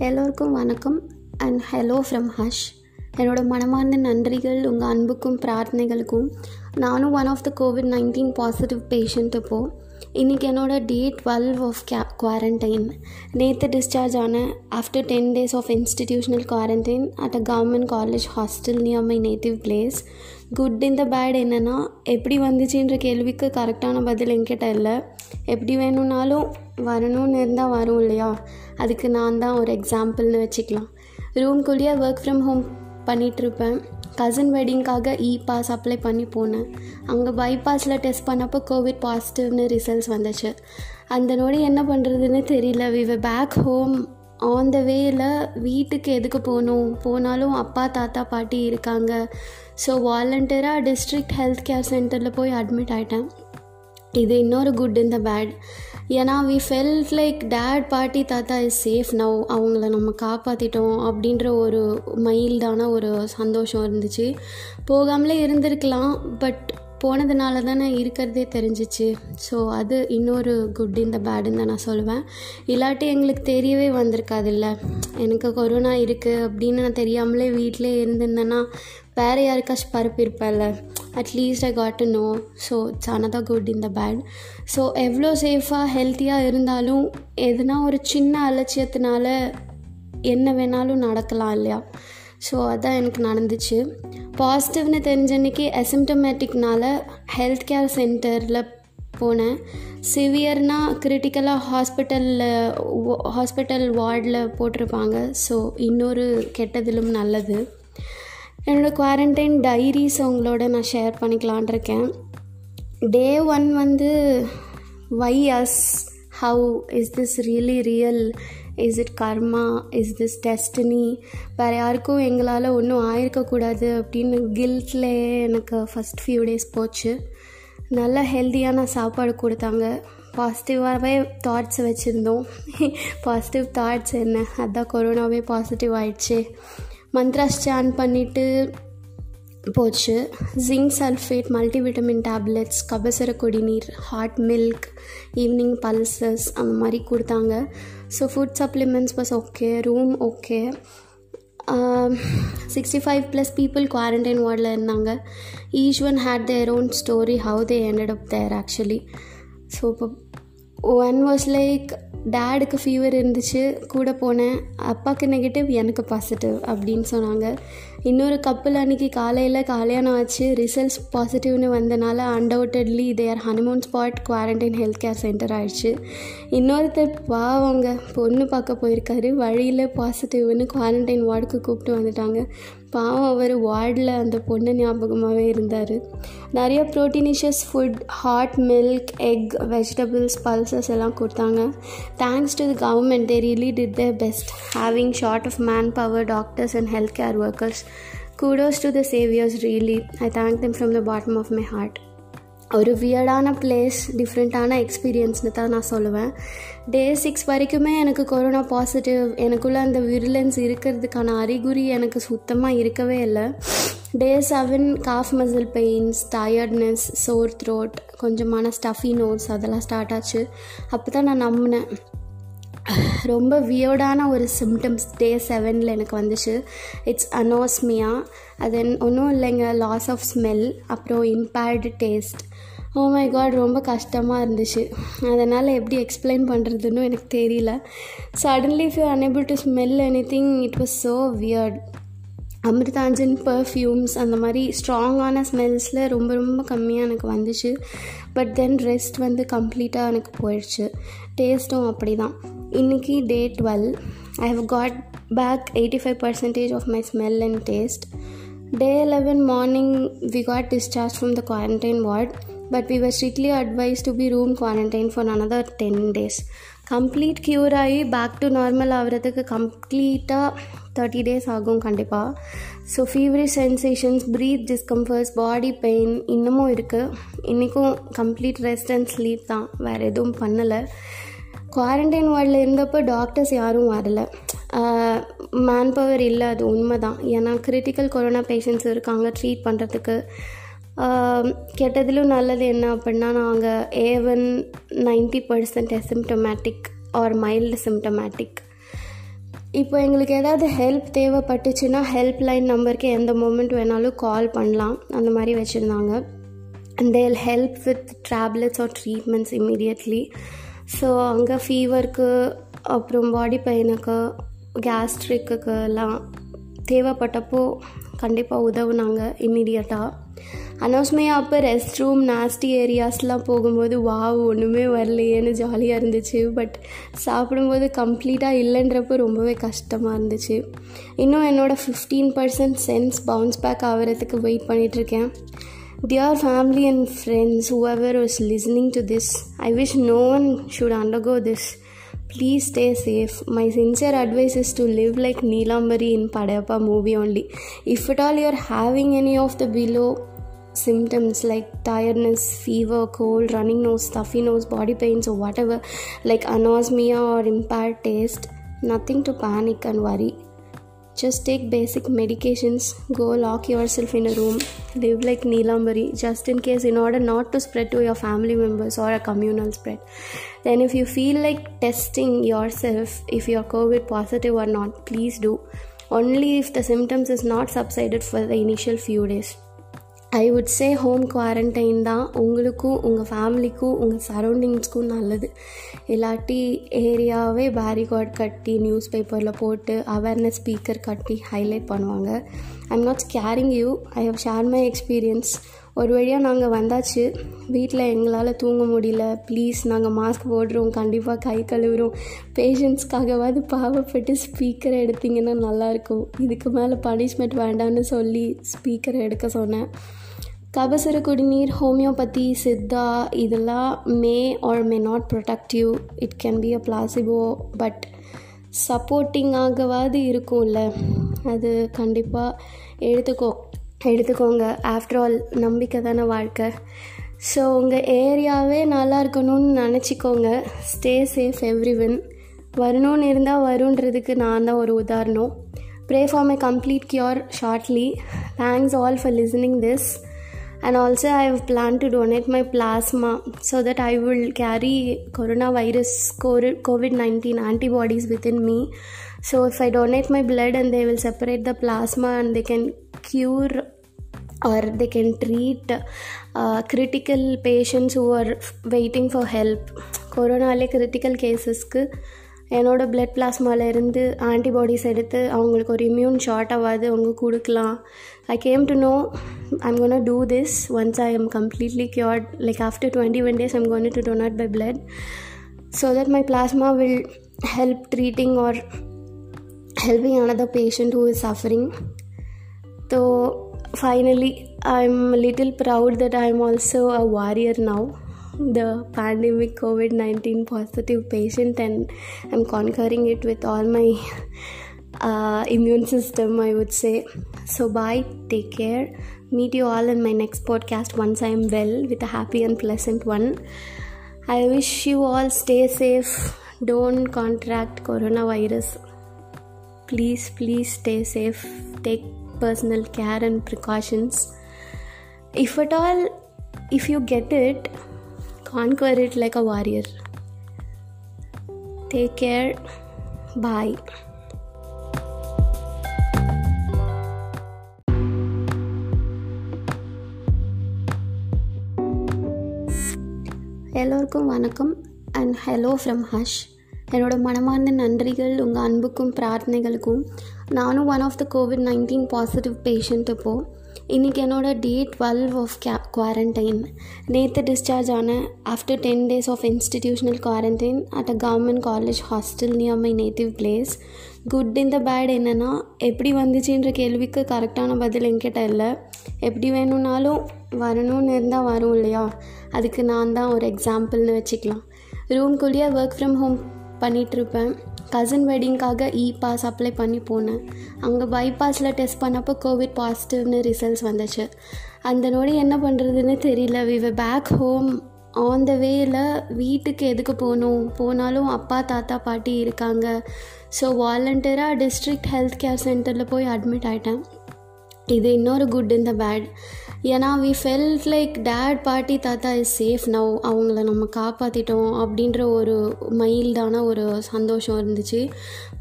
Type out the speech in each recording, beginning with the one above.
எல்லோருக்கும் வணக்கம் and hello from hush என்னோட மனமார்ந்த நன்றிகள் உங்கள் அன்புக்கும் பிரார்த்தனைகளுக்கும். நானும் one of the Covid nineteen positive patient இப்போது இன்றைக்கி என்னோடய டே டுவெல் ஆஃப் கே குவாரண்டைன் நேற்று டிஸ்சார்ஜ் ஆனேன் after ten days of institutional quarantine at a government college hostel near my native place good in the bad என்னென்னா எப்படி வந்துச்சுன்ற கேள்விக்கு கரெக்டான பதில் என்கிட்ட இல்லை. எப்படி வேணும்னாலும் வரணும்னு இருந்தால் வரும் இல்லையா? அதுக்கு நான் தான் ஒரு எக்ஸாம்பிள்னு வச்சுக்கலாம். ரூம்குள்ளேயே ஒர்க் ஃப்ரம் ஹோம் பண்ணிகிட்ருப்பேன் கசின் வெட்டிங்க்காக இ பாஸ் அப்ளை பண்ணி போனேன். அங்கே பைபாஸில் டெஸ்ட் பண்ணப்போ கோவிட் பாசிட்டிவ்னு ரிசல்ட்ஸ் வந்துச்சு. அந்த நோடி என்ன பண்ணுறதுன்னு தெரியல. We back home on the வேயில் வீட்டுக்கு எதுக்கு போகணும்? போனாலும் அப்பா தாத்தா பாட்டி இருக்காங்க. ஸோ வாலண்டியராக டிஸ்ட்ரிக்ட் ஹெல்த் கேர் சென்டரில் போய் அட்மிட் ஆகிட்டேன் இது இன்னொரு குட் இன் த பேட் ஏன்னா வி ஃபெல்ட் லைக் டேட் பாட்டி தாத்தா இஸ் சேஃப் நவ் அவங்கள நம்ம காப்பாற்றிட்டோம் அப்படின்ற ஒரு மைல்டான ஒரு சந்தோஷம் இருந்துச்சு. போகாமலே இருந்திருக்கலாம் பட் போனதுனால தானே இருக்கிறதே தெரிஞ்சிச்சு. ஸோ அது இன்னொரு குட் இந்த பேடுன்னு தான் நான் சொல்லுவேன். இல்லாட்டி எங்களுக்கு தெரியவே வந்திருக்காதுல்ல. எனக்கு கொரோனா இருக்குது அப்படின்னு நான் தெரியாமலே வீட்டிலே இருந்திருந்தேன்னா வேறு யாருக்காச்சும் பரப்பியிருப்பேன்ல. At least I got to know so it's another good the bad so எவ்வளோ சேஃபாக ஹெல்த்தியாக இருந்தாலும் எதுனா ஒரு சின்ன அலட்சியத்தினால என்ன வேணாலும் நடக்கலாம் இல்லையா? ஸோ அதான் எனக்கு நடந்துச்சு. பாசிட்டிவ்னு தெரிஞ்ச அன்றைக்கி அசிம்டமேட்டிக்னால ஹெல்த் கேர் சென்டரில் போனேன் சிவியர்னால் கிரிட்டிக்கலாக ஹாஸ்பிட்டலில் ஹாஸ்பிட்டல் வார்டில் போட்டிருப்பாங்க. ஸோ இன்னொரு கெட்டதிலும் நல்லது. என்னோடய குவாரண்டைன் டைரிஸ் உங்களோட நான் ஷேர் பண்ணிக்கலான் இருக்கேன் டே ஒன் வந்து why us how is this really real is it karma is this destiny வேறு யாருக்கும் எங்களால் ஒன்றும் ஆயிருக்கக்கூடாது அப்படின்னு கில்ட்லேயே எனக்கு ஃபஸ்ட் ஃபியூ டேஸ் போச்சு. நல்ல ஹெல்த்தியான சாப்பாடு கொடுத்தாங்க. பாசிட்டிவாகவே தாட்ஸ் வச்சுருந்தோம். பாசிட்டிவ் தாட்ஸ் என்ன? அதுதான் கொரோனாவே பாசிட்டிவ் ஆயிடுச்சு. மந்த்ரா ஸ்டான் பண்ணிவிட்டு போச்சு. ஜிங்க் சல்ஃபேட் மல்டிவிட்டமின் டேப்லெட்ஸ் கபசர குடிநீர் ஹாட் மில்க் ஈவினிங் பல்சஸ் அந்த மாதிரி கொடுத்தாங்க. So food supplements was okay room okay sixty five plus people quarantine வார்டில் இருந்தாங்க. Each one had their own story how they ended up there actually so இப்போ one was like டேடுக்கு fever இருந்துச்சு கூட போனேன். அப்பாவுக்கு நெகட்டிவ் எனக்கு பாசிட்டிவ் அப்படின்னு சொன்னாங்க. இன்னொரு கப்பல் அன்றைக்கி காலையில் கல்யாணம் ஆச்சு. ரிசல்ட்ஸ் பாசிட்டிவ்னு வந்தனால undoubtedly their honeymoon spot quarantine health care centre ஆயிடுச்சு. இன்னொருத்தர் பாவங்க பொண்ணு பார்க்க போயிருக்காரு. வழியில் பாசிட்டிவ்னு குவாரண்டைன் வார்டுக்கு கூப்பிட்டு வந்துட்டாங்க. பாவம் அவர் வார்டில் அந்த பொண்ணு ஞாபகமாகவே இருந்தார். நிறைய proteinaceous food hot milk egg vegetables pulses எல்லாம் கொடுத்தாங்க. Thanks to the government they really did the best having short of manpower doctors and health care workers kudos to the saviours really I thank them from the bottom of my heart ஒரு வியர்டான place டிஃப்ரெண்ட்டான எக்ஸ்பீரியன்ஸ்னு தான் நான் சொல்லுவேன். Day six வரைக்குமே எனக்கு corona positive எனக்குள்ளே அந்த விருலன்ஸ் இருக்கிறதுக்கான அறிகுறி எனக்கு சுத்தமாக இருக்கவே இல்லை. Day seven cough muscle pains tiredness sore throat கொஞ்சமான ஸ்டஃபி நோட்ஸ் அதெல்லாம் ஸ்டார்ட் ஆச்சு. அப்போ தான் நான் நம்பினேன். ரொம்ப வியர்டான ஒரு சிம்டம்ஸ் டே செவனில் எனக்கு வந்துச்சு. இட்ஸ் அனோஸ்மியா அது ஒன்றும் இல்லைங்க. லாஸ் ஆஃப் ஸ்மெல் அப்புறம் impaired taste oh my God ரொம்ப கஷ்டமாக இருந்துச்சு. அதனால் எப்படி எக்ஸ்பிளைன் பண்ணுறதுன்னு எனக்கு தெரியல. Suddenly if you unable to smell anything it was so weird Amrutanjan perfumes அந்த மாதிரி ஸ்ட்ராங்கான ஸ்மெல்ஸில் ரொம்ப ரொம்ப கம்மியாக எனக்கு வந்துச்சு. பட் தென் ரெஸ்ட் வந்து கம்ப்ளீட்டாக எனக்கு போயிடுச்சு. டேஸ்ட்டும் அப்படி தான் இன்றைக்கி day twelve I have got back eighty five percentage of my smell and taste day eleven morning we got discharge from the quarantine ward but we were strictly advise to be room quarantine for another ten days complete cure ஆகி back to normal ஆகிறதுக்கு கம்ப்ளீட்டாக thirty days ஆகும் கண்டிப்பாக so feverish sensations breath discomforts body pain இன்னமும் இருக்குது இன்றைக்கும் complete rest and sleep தான். வேறு எதுவும் பண்ணலை. குவாரண்டைன் வார்டில் இருந்தப்போ டாக்டர்ஸ் யாரும் வரல. மேன் பவர் இல்லை அது உண்மை தான் ஏன்னா கிரிட்டிக்கல் கொரோனா பேஷண்ட்ஸ் இருக்காங்க ட்ரீட் பண்ணுறதுக்கு கெட்டதிலும் நல்லது என்ன அப்படின்னா நாங்கள் even ninety percent asymptomatic or mild symptomatic இப்போ எங்களுக்கு ஏதாவது ஹெல்ப் தேவைப்பட்டுச்சுன்னா ஹெல்ப் லைன் நம்பருக்கு எந்த மூமெண்ட் வேணாலும் கால் பண்ணலாம். அந்த மாதிரி வச்சுருந்தாங்க. And they'll help with droplets or treatments immediately so அங்கே ஃபீவருக்கு அப்புறம் பாடி பெயினுக்கு கேஸ்ட்ரிக்கு எல்லாம் தேவைப்பட்டப்போ கண்டிப்பாக உதவுனாங்க இம்மீடியட்டாக அனௌஸ்மையா அப்போ ரெஸ்ட் ரூம் நாஸ்டி ஏரியாஸ்லாம் போகும்போது வாவ் ஒன்றுமே வரலையேன்னு ஜாலியாக இருந்துச்சு பட் சாப்பிடும்போது கம்ப்ளீட்டாக இல்லைன்றப்போ ரொம்பவே கஷ்டமாக இருந்துச்சு இன்னும் என்னோடய fifteen percent sense bounce back ஆகிறதுக்கு வெயிட் பண்ணிகிட்ருக்கேன் Dear family and friends, whoever is listening to this, I wish no one should undergo this. Please stay safe. My sincere advice is to live like Neelambari in Padayappa movie only. If at all you're having any of the below symptoms like tiredness, fever, cold, running nose, stuffy nose, body pains, or whatever, like anosmia or impaired taste, nothing to panic and worry. Just take basic medications, go lock yourself in a room, live like Neelambari, just in case, in order not to spread to your family members or a communal spread. Then, if you feel like testing yourself if you're COVID positive or not, please do. Only if the symptoms is not subsided for the initial few days. I would say home quarantine தான். உங்களுக்கும் உங்கள் ஃபேமிலிக்கும் உங்கள் சரௌண்டிங்ஸ்க்கும் நல்லது. இல்லாட்டி ஏரியாவே barricade கட்டி news பேப்பரில் போட்டு அவேர்னஸ் ஸ்பீக்கர் கட்டி ஹைலைட் பண்ணுவாங்க. I'm not caring you I have share my experience ஒரு வழியாக நாங்கள் வந்தாச்சு. வீட்டில் எங்களால் தூங்க முடியல. ப்ளீஸ் நாங்கள் மாஸ்க் போடுறோம். கண்டிப்பாக கை கழுவுறோம். பேஷண்ட்ஸ்க்காகவாது பாவப்பட்டு ஸ்பீக்கரை எடுத்திங்கன்னா நல்லாயிருக்கும் இதுக்கு மேலே பனிஷ்மெண்ட் வேண்டாம்னு சொல்லி ஸ்பீக்கரை எடுக்க சொன்னேன். கபசுர குடிநீர் ஹோமியோபதி சித்தா இதெல்லாம் may or may not protect you it can be a placebo but சப்போர்ட்டிங்காகவாது இருக்கும்ல. அது கண்டிப்பாக எடுத்துக்கோ எடுத்துக்கோங்க. ஆஃப்டர் ஆல் நம்பிக்கை தானே வாழ்க்கை. ஸோ உங்கள் ஏரியாவே நல்லா இருக்கணும்னு நினச்சிக்கோங்க. ஸ்டே சேஃப் எவ்ரி ஒன் வரணும்னு இருந்தால் வருன்றதுக்கு நான் தான் ஒரு உதாரணம். Pray for my complete cure shortly thanks all for listening this and also i have planned to donate my plasma so that i will carry coronavirus covid-19 antibodies within me. So if i donate my blood and they will separate the plasma and they can cure or they can treat uh, critical patients who are waiting for help. Corona critical cases என்னோட blood பிளாஸ்மாலேருந்து antibodies எடுத்து அவங்களுக்கு ஒரு immune ஷார்ட்டாகாது அவங்க கொடுக்கலாம். I came to know I'm gonna do this once I am completely cured like after twenty one days I'm going to donate my blood so that my plasma will help treating or helping another patient who is suffering. So finally, I'm a little proud that I'm also a warrior now, the pandemic COVID 19 positive patient, and I'm conquering it with all my uh, immune system, I would say. So, bye, take care. Meet you all in my next podcast once I am well with a happy and pleasant one. I wish you all stay safe. Don't contract coronavirus please please stay safe take personal care and precautions if at all if you get it conquer it like a warrior. Take care. Bye. எல்லோருக்கும் வணக்கம் and hello from hush என்னோட மனமார்ந்த நன்றிகள் உங்கள் அன்புக்கும் பிரார்த்தனைகளுக்கும். நானும் one of the Covid nineteen positive patient இப்போது இன்றைக்கி என்னோடய டே டுவெல் ஆஃப் கே குவாரண்டைன் நேற்று டிஸ்சார்ஜ் ஆனேன் after ten days of institutional quarantine at a government college hostel near my native place good in the bad என்னென்னா எப்படி வந்துச்சுன்ற கேள்விக்கு கரெக்டான பதில் என்கிட்ட இல்லை. எப்படி வேணும்னாலும் வரணும்னு இருந்தால் வரும் இல்லையா? அதுக்கு நான் தான் ஒரு எக்ஸாம்பிள்னு வச்சுக்கலாம். ரூம்குள்ளேயே ஒர்க் ஃப்ரம் ஹோம் பண்ணிகிட்ருப்பேன் கசின் வெட்டிங்க்காக இ பாஸ் அப்ளை பண்ணி போனேன். அங்கே பைபாஸில் டெஸ்ட் பண்ணப்போ கோவிட் பாசிட்டிவ்னு ரிசல்ட்ஸ் வந்துச்சு. அந்த நொடி என்ன பண்ணுறதுன்னு தெரியல. We back home on the வேயில் வீட்டுக்கு எதுக்கு போகணும்? போனாலும் அப்பா தாத்தா பாட்டி இருக்காங்க. ஸோ வாலண்டியராக டிஸ்ட்ரிக்ட் ஹெல்த் கேர் சென்டரில் போய் அட்மிட் ஆகிட்டேன் இது இன்னொரு குட் இந்த பேட் ஏன்னா வி ஃபெல்ட் லைக் டேட் பாட்டி தாத்தா இஸ் சேஃப் நவ் அவங்கள நம்ம காப்பாற்றிட்டோம் அப்படின்ற ஒரு மைல்டான ஒரு சந்தோஷம் இருந்துச்சு.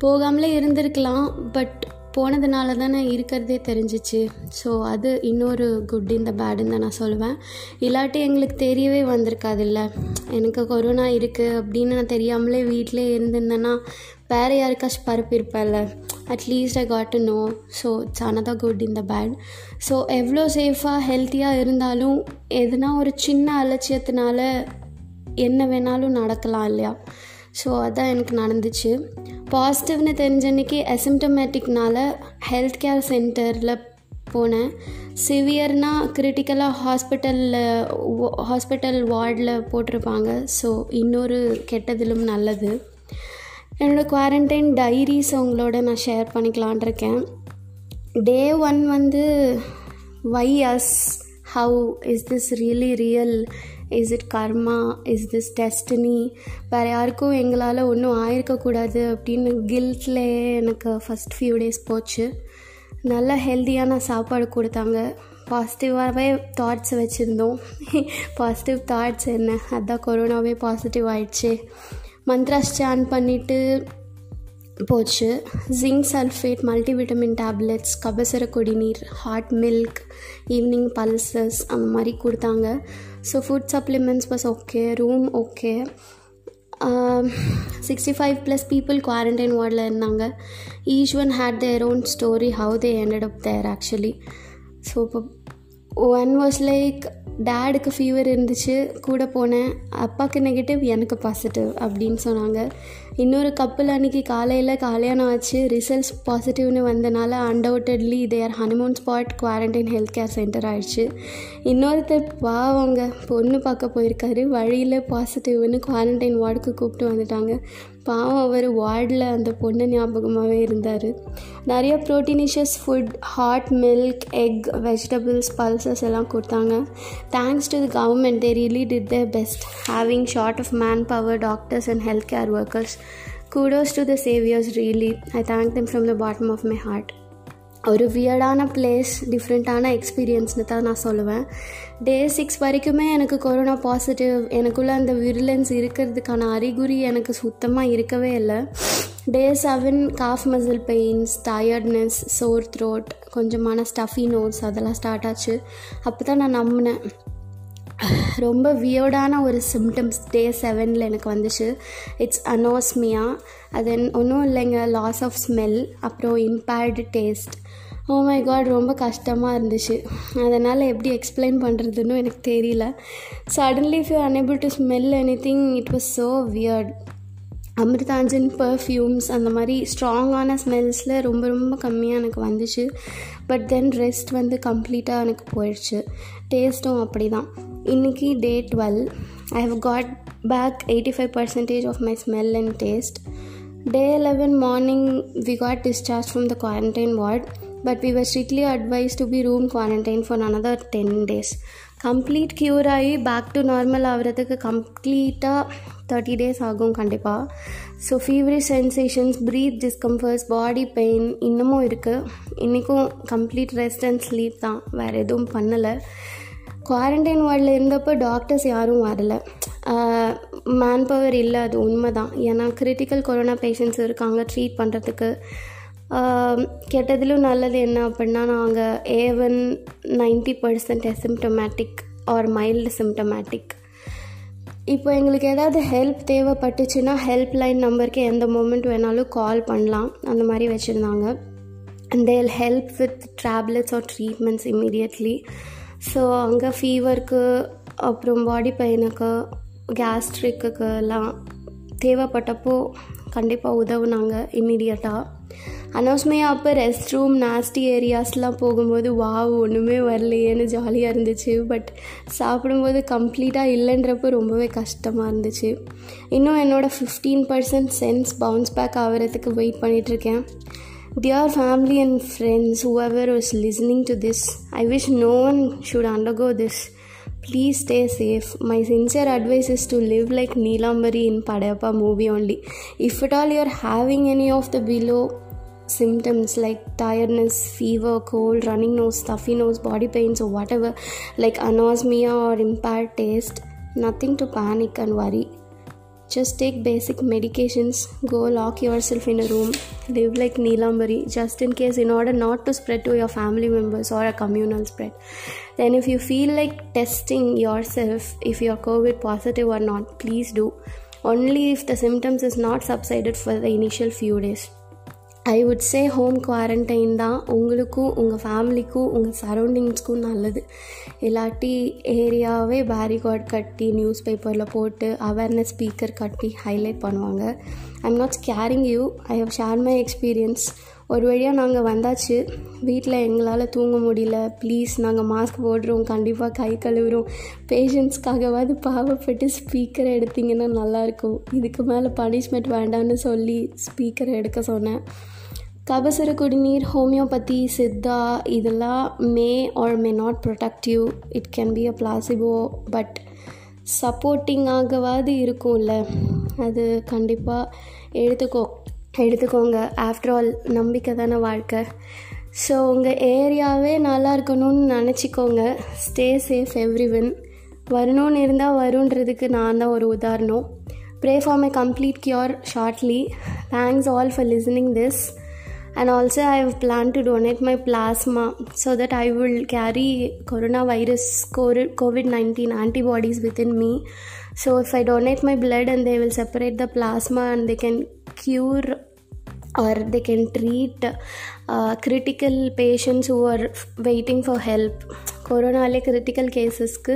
போகாமலே இருந்திருக்கலாம் பட் போனதுனால தானே இருக்கிறதே தெரிஞ்சிச்சு. ஸோ அது இன்னொரு குட் இந்த பேடுன்னு தான் நான் சொல்லுவேன். இல்லாட்டி எங்களுக்கு தெரியவே வந்திருக்காதுல்ல. எனக்கு கொரோனா இருக்குது அப்படின்னு நான் தெரியாமலே வீட்டிலே இருந்திருந்தேன்னா வேறு யாருக்காச்சும் பரப்பியிருப்பேன்ல at least I got to know so it's another good in the bad so எவ்வளோ சேஃபாக ஹெல்த்தியாக இருந்தாலும் எதுனா ஒரு சின்ன அலட்சியத்தினால என்ன வேணாலும் நடக்கலாம் இல்லையா? ஸோ அதான் எனக்கு நடந்துச்சு. பாசிட்டிவ்னு தெரிஞ்ச அன்றைக்கி அசிம்டமேட்டிக்னால ஹெல்த் கேர் சென்டரில் போனேன். சிவியர்னா கிரிட்டிக்கலாக ஹாஸ்பிட்டலில் ஹாஸ்பிட்டல் வார்டில் போட்டிருப்பாங்க. ஸோ இன்னொரு கெட்டதிலும் நல்லது. என்னோடய குவாரண்டைன் டைரிஸ் உங்களோட நான் ஷேர் பண்ணிக்கலான் இருக்கேன். டே ஒன் வந்து why us how is this really real is it karma is this destiny வேறு யாருக்கும் எங்களால் ஒன்றும் ஆயிருக்கக்கூடாது அப்படின்னு கில்ட்லேயே எனக்கு ஃபஸ்ட் ஃபியூ டேஸ் போச்சு. நல்ல ஹெல்த்தியான சாப்பாடு கொடுத்தாங்க. பாசிட்டிவாகவே தாட்ஸ் வச்சுருந்தோம். பாசிட்டிவ் தாட்ஸ் என்ன? அதான் கொரோனாவே பாசிட்டிவ் ஆயிடுச்சு. மந்த்ரா ஸ்டாண்ட் பண்ணிவிட்டு போச்சு. ஜிங்க் சல்ஃபேட் மல்டிவிட்டமின் டேப்லெட்ஸ் கபசர குடிநீர் ஹாட் மில்க் ஈவினிங் பல்சஸ் அந்த மாதிரி கொடுத்தாங்க. So food supplements was okay room okay sixty five plus people quarantine வார்டில் இருந்தாங்க each one had their own story how they ended up there actually so இப்போ one was like டேடுக்கு fever இருந்துச்சு கூட போனேன். அப்பாவுக்கு நெகட்டிவ் எனக்கு பாசிட்டிவ் அப்படின்னு சொன்னாங்க. இன்னொரு கப்பல் அன்றைக்கி காலையில் கல்யாணம் ஆச்சு. ரிசல்ட்ஸ் பாசிட்டிவ்னு வந்தனால undoubtedly their honeymoon spot quarantine health care centre ஆயிடுச்சு. இன்னொருத்தர் பாவங்க பொண்ணு பார்க்க போயிருக்காரு. வழியில் பாசிட்டிவ்னு குவாரண்டைன் வார்டுக்கு கூப்பிட்டு வந்துட்டாங்க. பாவம் அவர் வார்டில் அந்த பொண்ணு ஞாபகமாகவே இருந்தார். நிறைய proteinaceous food hot milk egg vegetables pulses எல்லாம் கொடுத்தாங்க. Thanks to the government they really did the best having short of manpower doctors and health care workers kudos to the saviours really I thank them from the bottom of my heart ஒரு வியர்டான place டிஃப்ரெண்ட்டான எக்ஸ்பீரியன்ஸ்னு தான் நான் சொல்லுவேன். Day six வரைக்குமே எனக்கு corona positive எனக்குள்ளே அந்த விருலன்ஸ் இருக்கிறதுக்கான அறிகுறி எனக்கு சுத்தமாக இருக்கவே இல்லை. Day seven cough muscle pains tiredness sore throat கொஞ்சமான ஸ்டஃபி நோட்ஸ் அதெல்லாம் ஸ்டார்ட் ஆச்சு. அப்போ தான் நான் நம்பினேன். ரொம்ப வியர்டான ஒரு சிம்டம்ஸ் டே செவனில் எனக்கு வந்துச்சு. இட்ஸ் அனோஸ்மியா அது ஒன்றும் இல்லைங்க லாஸ் ஆஃப் ஸ்மெல் அப்புறம் impaired taste oh my God ரொம்ப கஷ்டமாக இருந்துச்சு. அதனால் எப்படி எக்ஸ்பிளைன் பண்ணுறதுன்னு எனக்கு தெரியல. Suddenly if you unable to smell anything it was so weird Amrutanjan perfumes அந்த மாதிரி ஸ்ட்ராங்கான ஸ்மெல்ஸில் ரொம்ப ரொம்ப கம்மியாக எனக்கு வந்துச்சு. பட் தென் ரெஸ்ட் வந்து கம்ப்ளீட்டாக எனக்கு போயிடுச்சு டேஸ்ட்டும் அப்படி தான் இன்றைக்கி day twelve I have got back eighty five percentage of my smell and taste day eleven morning we got discharge from the quarantine ward but we were strictly advise to be room quarantine for another ten days complete cure ஆகி back to normal ஆகிறதுக்கு கம்ப்ளீட்டாக thirty days ஆகும் கண்டிப்பாக so feverish sensations breath discomforts body pain இன்னமும் இருக்குது இன்றைக்கும் complete rest and sleep தான். வேறு எதுவும் பண்ணலை. குவாரண்டைன் வார்டில் இருந்தப்போ டாக்டர்ஸ் யாரும் வரல. மேன் பவர் இல்லை அது உண்மை தான் ஏன்னா கிரிட்டிக்கல் கொரோனா பேஷண்ட்ஸ் இருக்காங்க ட்ரீட் பண்ணுறதுக்கு கெட்டதிலும் நல்லது என்ன அப்படின்னா நாங்கள் even ninety percent asymptomatic or mild symptomatic இப்போ எங்களுக்கு ஏதாவது ஹெல்ப் தேவைப்பட்டுச்சுன்னா ஹெல்ப் லைன் நம்பருக்கு எந்த மூமெண்ட் வேணாலும் கால் பண்ணலாம். அந்த மாதிரி வச்சுருந்தாங்க. And they'll help with droplets or treatments immediately so அங்கே ஃபீவருக்கு அப்புறம் பாடி பெயினுக்கு கேஸ்ட்ரிக்கு எல்லாம் தேவைப்பட்டப்போ கண்டிப்பாக உதவுனாங்க இம்மிடியட்டாக அனௌன்ஸ்மே அப்போ ரெஸ்ட் ரூம் நாஸ்டி ஏரியாஸ்லாம் போகும்போது வாவ் ஒன்றுமே வரலையேன்னு ஜாலியாக இருந்துச்சு. பட் சாப்பிடும்போது கம்ப்ளீட்டாக இல்லைன்றப்போ ரொம்பவே கஷ்டமாக இருந்துச்சு. இன்னும் என்னோடய fifteen percent sense bounce back ஆகிறதுக்கு வெயிட் பண்ணிகிட்ருக்கேன் Dear family and friends, whoever is listening to this, I wish no one should undergo this. Please stay safe. My sincere advice is to live like Neelambari in Padayappa movie only. If at all you are having any of the below symptoms like tiredness, fever, cold, running nose, stuffy nose, body pains, or whatever, like anosmia or impaired taste, nothing to panic and worry. Just take basic medications, go lock yourself in a room, live like Neelambari, just in case, in order not to spread to your family members or a communal spread. Then, if you feel like testing yourself if you're COVID positive or not, please do. Only if the symptoms is not subsided for the initial few days. I would say home quarantine தான். உங்களுக்கும் உங்கள் ஃபேமிலிக்கும் உங்கள் சரௌண்டிங்ஸ்க்கும் நல்லது. இல்லாட்டி ஏரியாவே barricade கட்டி news பேப்பரில் போட்டு அவேர்னஸ் ஸ்பீக்கர் கட்டி ஹைலைட் பண்ணுவாங்க. I am not caring you I have share my experience ஒரு வழியாக நாங்கள் வந்தாச்சு. வீட்டில் எங்களால் தூங்க முடியல. ப்ளீஸ் நாங்கள் மாஸ்க் போடுறோம். கண்டிப்பாக கை கழுவுறோம். பேஷண்ட்ஸ்க்காகவாது பாவப்பட்டு ஸ்பீக்கரை எடுத்திங்கன்னா நல்லாயிருக்கும் இதுக்கு மேலே பனிஷ்மெண்ட் வேண்டாம்னு சொல்லி ஸ்பீக்கரை எடுக்க சொன்னேன். கபசுர குடிநீர் ஹோமியோபதி சித்தா இதெல்லாம் may or may not productive it can be a placebo but சப்போர்ட்டிங்காகவாது இருக்கும்ல. அது கண்டிப்பாக எடுத்துக்கோ எடுத்துக்கோங்க. ஆஃப்டர் ஆல் நம்பிக்கை தானே வாழ்க்கை. ஸோ உங்கள் ஏரியாவே நல்லா இருக்கணும்னு நினச்சிக்கோங்க. ஸ்டே சேஃப் எவ்ரி ஒன் வரணும்னு இருந்தால் வருன்றதுக்கு நான் தான் ஒரு உதாரணம். Pray for my complete cure shortly thanks all for listening this and also i have planned to donate my plasma so that i will carry coronavirus covid-19 antibodies within me so if i donate my blood and they will separate the plasma and they can cure or they can treat uh, critical patients who are waiting for help கொரோனாலே critical கேசஸ்க்கு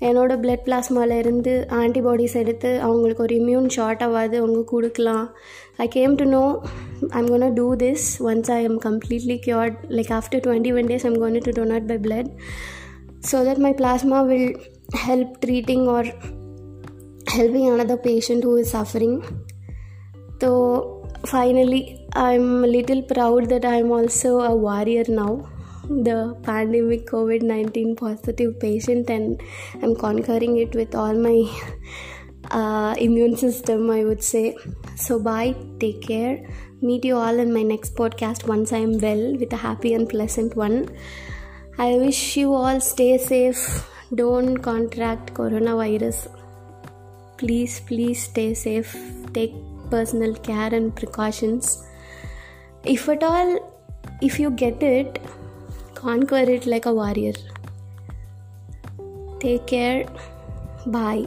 என்னோட blood பிளாஸ்மாலேருந்து antibodies எடுத்து அவங்களுக்கு ஒரு immune ஷார்ட்டாகாது அவங்க கொடுக்கலாம். I came to know I'm gonna do this once I am completely cured like after twenty one days I'm gonna to donate my blood so that my plasma will help treating or helping another patient who is suffering. So finally, I'm a little proud that I'm also a warrior now, the pandemic COVID 19 positive patient, and I'm conquering it with all my uh, immune system, I would say. So, bye, take care. Meet you all in my next podcast once I am well with a happy and pleasant one. I wish you all stay safe, don't contract coronavirus please please stay safe take personal care and precautions if at all if you get it conquer it like a warrior. Take care. Bye